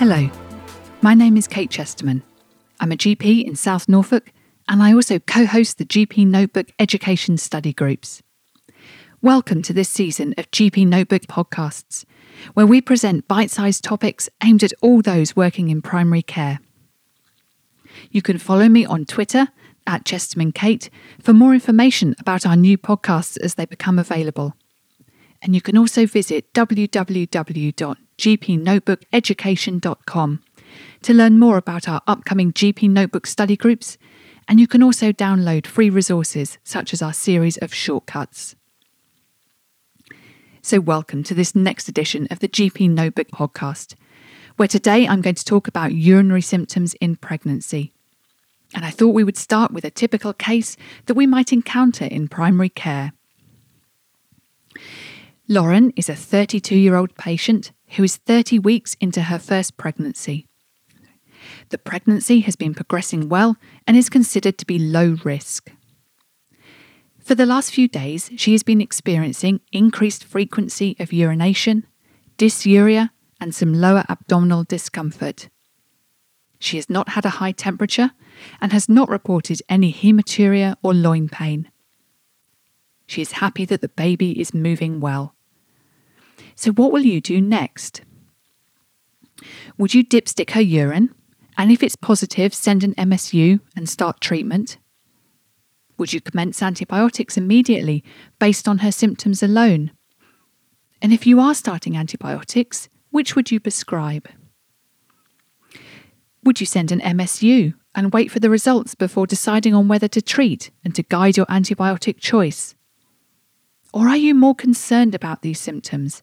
Hello, my name is Kate Chesterman. I'm a GP in South Norfolk and I also co host the GP Notebook Education Study Groups. Welcome to this season of GP Notebook podcasts, where we present bite sized topics aimed at all those working in primary care. You can follow me on Twitter at Chesterman Kate for more information about our new podcasts as they become available. And you can also visit www.gpnotebookeducation.com to learn more about our upcoming GP Notebook study groups. And you can also download free resources such as our series of shortcuts. So, welcome to this next edition of the GP Notebook podcast, where today I'm going to talk about urinary symptoms in pregnancy. And I thought we would start with a typical case that we might encounter in primary care. Lauren is a 32 year old patient who is 30 weeks into her first pregnancy. The pregnancy has been progressing well and is considered to be low risk. For the last few days, she has been experiencing increased frequency of urination, dysuria, and some lower abdominal discomfort. She has not had a high temperature and has not reported any hematuria or loin pain. She is happy that the baby is moving well. So, what will you do next? Would you dipstick her urine? And if it's positive, send an MSU and start treatment? Would you commence antibiotics immediately based on her symptoms alone? And if you are starting antibiotics, which would you prescribe? Would you send an MSU and wait for the results before deciding on whether to treat and to guide your antibiotic choice? Or are you more concerned about these symptoms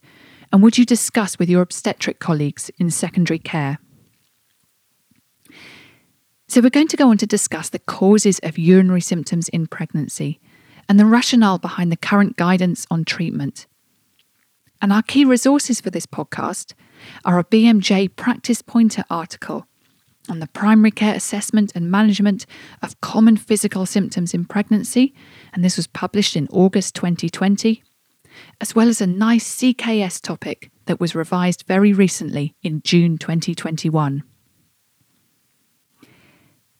and would you discuss with your obstetric colleagues in secondary care? So, we're going to go on to discuss the causes of urinary symptoms in pregnancy and the rationale behind the current guidance on treatment. And our key resources for this podcast are a BMJ Practice Pointer article on the primary care assessment and management of common physical symptoms in pregnancy, and this was published in August 2020, as well as a NICE CKS topic that was revised very recently in June 2021.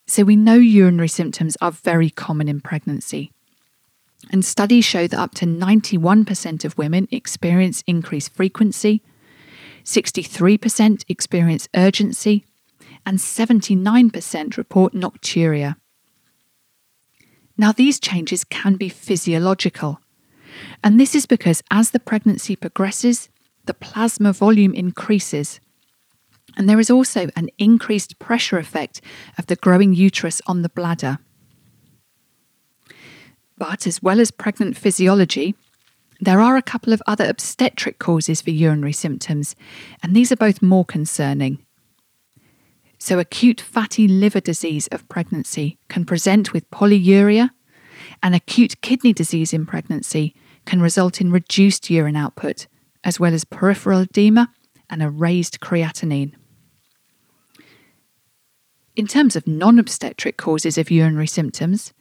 So, we know urinary symptoms are very common in pregnancy. And studies show that up to 91% of women experience increased frequency, 63% experience urgency, and 79% report nocturia. Now, these changes can be physiological, and this is because as the pregnancy progresses, the plasma volume increases. And there is also an increased pressure effect of the growing uterus on the bladder. But as well as pregnant physiology, there are a couple of other obstetric causes for urinary symptoms, and these are both more concerning. So, acute fatty liver disease of pregnancy can present with polyuria, and acute kidney disease in pregnancy can result in reduced urine output, as well as peripheral edema and a raised creatinine. In terms of non obstetric causes of urinary symptoms,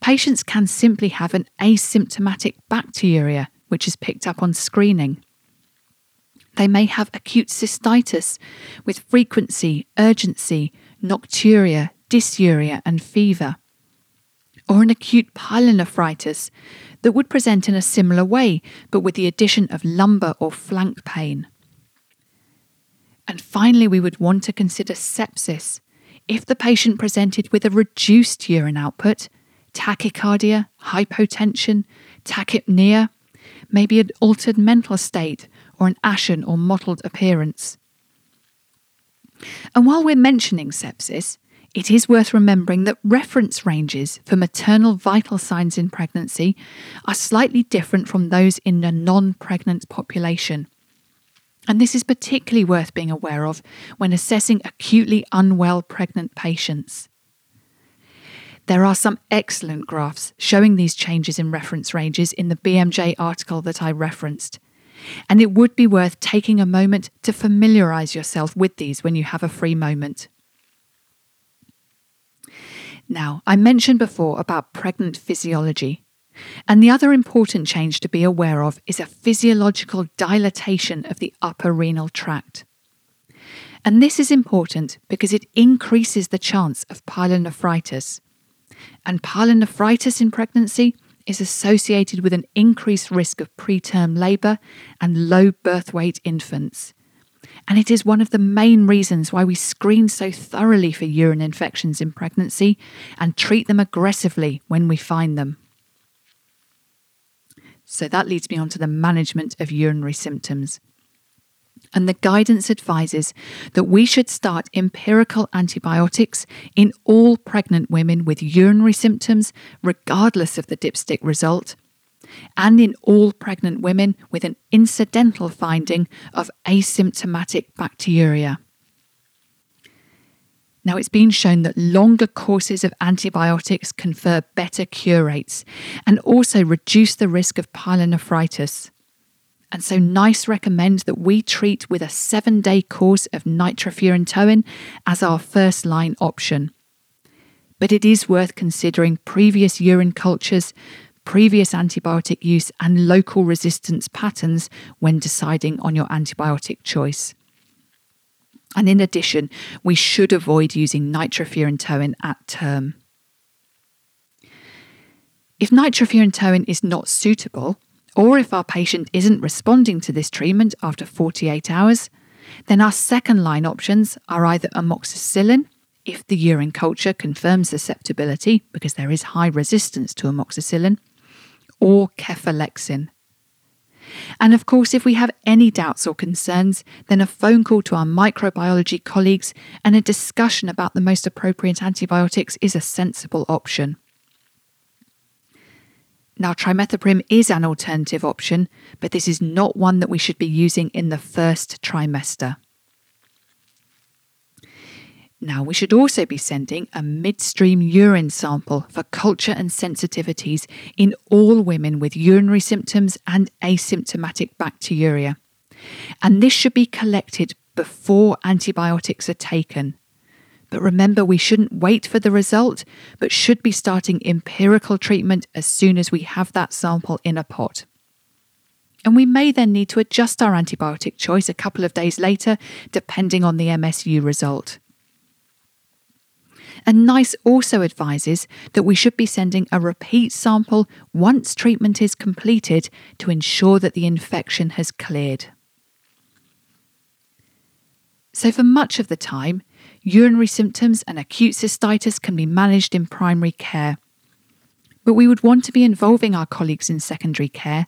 patients can simply have an asymptomatic bacteriuria, which is picked up on screening. They may have acute cystitis with frequency, urgency, nocturia, dysuria, and fever. Or an acute pyelonephritis that would present in a similar way, but with the addition of lumbar or flank pain. And finally, we would want to consider sepsis if the patient presented with a reduced urine output, tachycardia, hypotension, tachypnea, maybe an altered mental state or an ashen or mottled appearance. And while we're mentioning sepsis, it is worth remembering that reference ranges for maternal vital signs in pregnancy are slightly different from those in the non pregnant population. And this is particularly worth being aware of when assessing acutely unwell pregnant patients. There are some excellent graphs showing these changes in reference ranges in the BMJ article that I referenced. And it would be worth taking a moment to familiarise yourself with these when you have a free moment. Now, I mentioned before about pregnant physiology. And the other important change to be aware of is a physiological dilatation of the upper renal tract. And this is important because it increases the chance of pyelonephritis. And pyelonephritis in pregnancy is associated with an increased risk of preterm labour and low birth weight infants. And it is one of the main reasons why we screen so thoroughly for urine infections in pregnancy and treat them aggressively when we find them. So that leads me on to the management of urinary symptoms. And the guidance advises that we should start empirical antibiotics in all pregnant women with urinary symptoms, regardless of the dipstick result, and in all pregnant women with an incidental finding of asymptomatic bacteriuria. Now, it's been shown that longer courses of antibiotics confer better cure rates and also reduce the risk of pyelonephritis. And so, NICE recommends that we treat with a seven day course of nitrofurantoin as our first line option. But it is worth considering previous urine cultures, previous antibiotic use, and local resistance patterns when deciding on your antibiotic choice. And in addition, we should avoid using nitrofurantoin at term. If nitrofurantoin is not suitable, or if our patient isn't responding to this treatment after 48 hours, then our second line options are either amoxicillin, if the urine culture confirms susceptibility because there is high resistance to amoxicillin, or cefalexin. And of course, if we have any doubts or concerns, then a phone call to our microbiology colleagues and a discussion about the most appropriate antibiotics is a sensible option. Now, trimethoprim is an alternative option, but this is not one that we should be using in the first trimester. Now, we should also be sending a midstream urine sample for culture and sensitivities in all women with urinary symptoms and asymptomatic bacteriuria. And this should be collected before antibiotics are taken. But remember, we shouldn't wait for the result, but should be starting empirical treatment as soon as we have that sample in a pot. And we may then need to adjust our antibiotic choice a couple of days later, depending on the MSU result. And NICE also advises that we should be sending a repeat sample once treatment is completed to ensure that the infection has cleared. So, for much of the time, urinary symptoms and acute cystitis can be managed in primary care. But we would want to be involving our colleagues in secondary care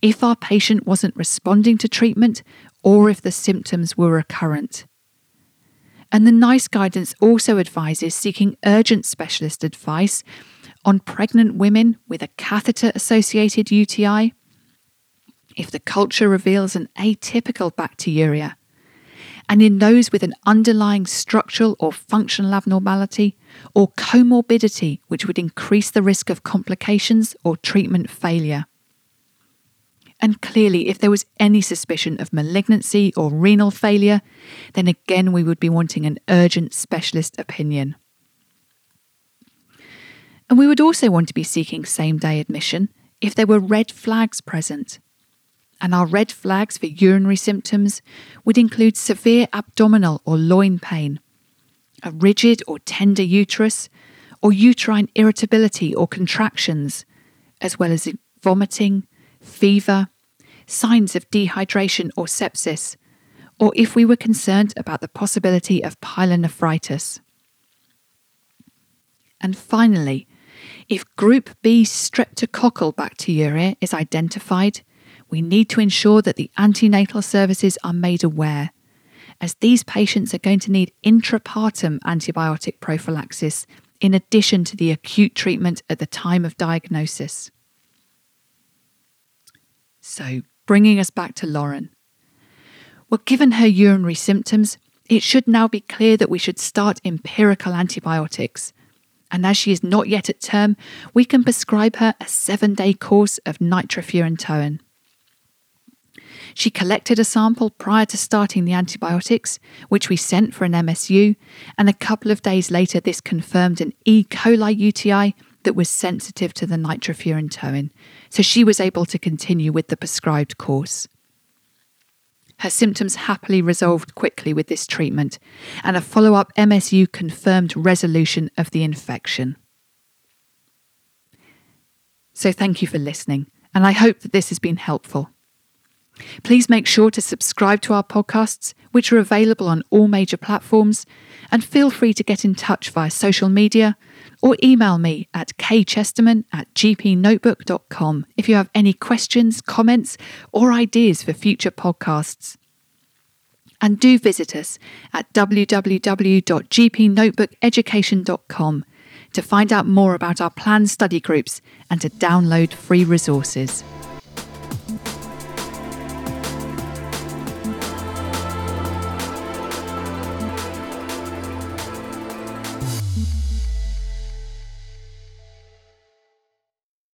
if our patient wasn't responding to treatment or if the symptoms were recurrent. And the NICE guidance also advises seeking urgent specialist advice on pregnant women with a catheter associated UTI, if the culture reveals an atypical bacteriuria, and in those with an underlying structural or functional abnormality or comorbidity which would increase the risk of complications or treatment failure. And clearly, if there was any suspicion of malignancy or renal failure, then again we would be wanting an urgent specialist opinion. And we would also want to be seeking same day admission if there were red flags present. And our red flags for urinary symptoms would include severe abdominal or loin pain, a rigid or tender uterus, or uterine irritability or contractions, as well as vomiting, fever, signs of dehydration or sepsis, or if we were concerned about the possibility of pyelonephritis. And finally, if group B streptococcal bacteria is identified, we need to ensure that the antenatal services are made aware, as these patients are going to need intrapartum antibiotic prophylaxis in addition to the acute treatment at the time of diagnosis. So, bringing us back to Lauren. Well, given her urinary symptoms, it should now be clear that we should start empirical antibiotics. And as she is not yet at term, we can prescribe her a seven day course of nitrofurantoin. She collected a sample prior to starting the antibiotics, which we sent for an MSU, and a couple of days later, this confirmed an E. coli UTI that was sensitive to the nitrofurantoin, so she was able to continue with the prescribed course. Her symptoms happily resolved quickly with this treatment, and a follow up MSU confirmed resolution of the infection. So, thank you for listening, and I hope that this has been helpful. Please make sure to subscribe to our podcasts, which are available on all major platforms, and feel free to get in touch via social media or email me at kchesterman at gpnotebook.com if you have any questions, comments, or ideas for future podcasts. And do visit us at www.gpnotebookeducation.com to find out more about our planned study groups and to download free resources.